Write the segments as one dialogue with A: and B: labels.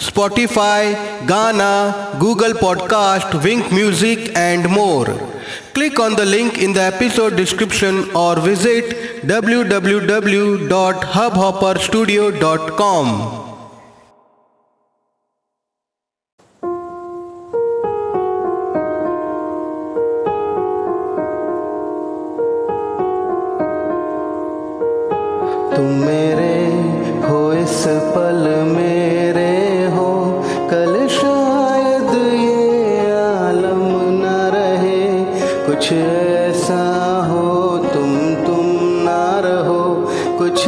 A: Spotify, Gaana, Google Podcast, Wynk Music and more. Click on the link in the episode description or visit www.hubhopperstudio.com. तुम मेरे हो इस पल मेरे कुछ ऐसा हो तुम तुम ना रहो। कुछ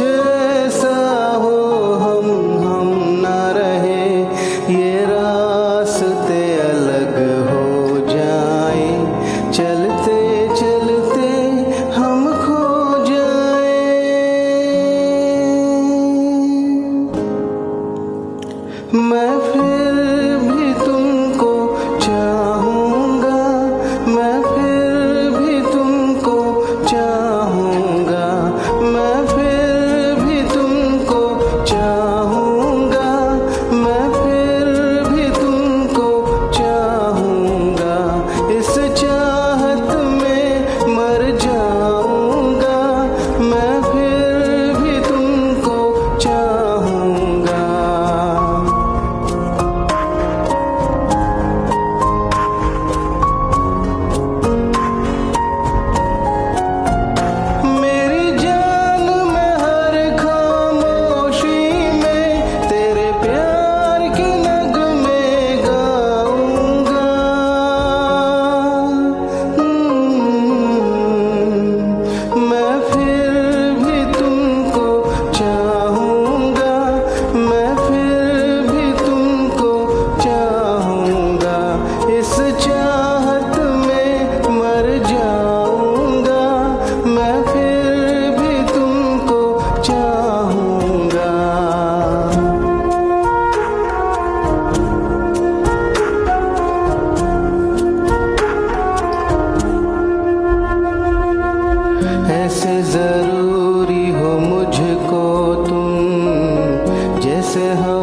A: तुम जैसे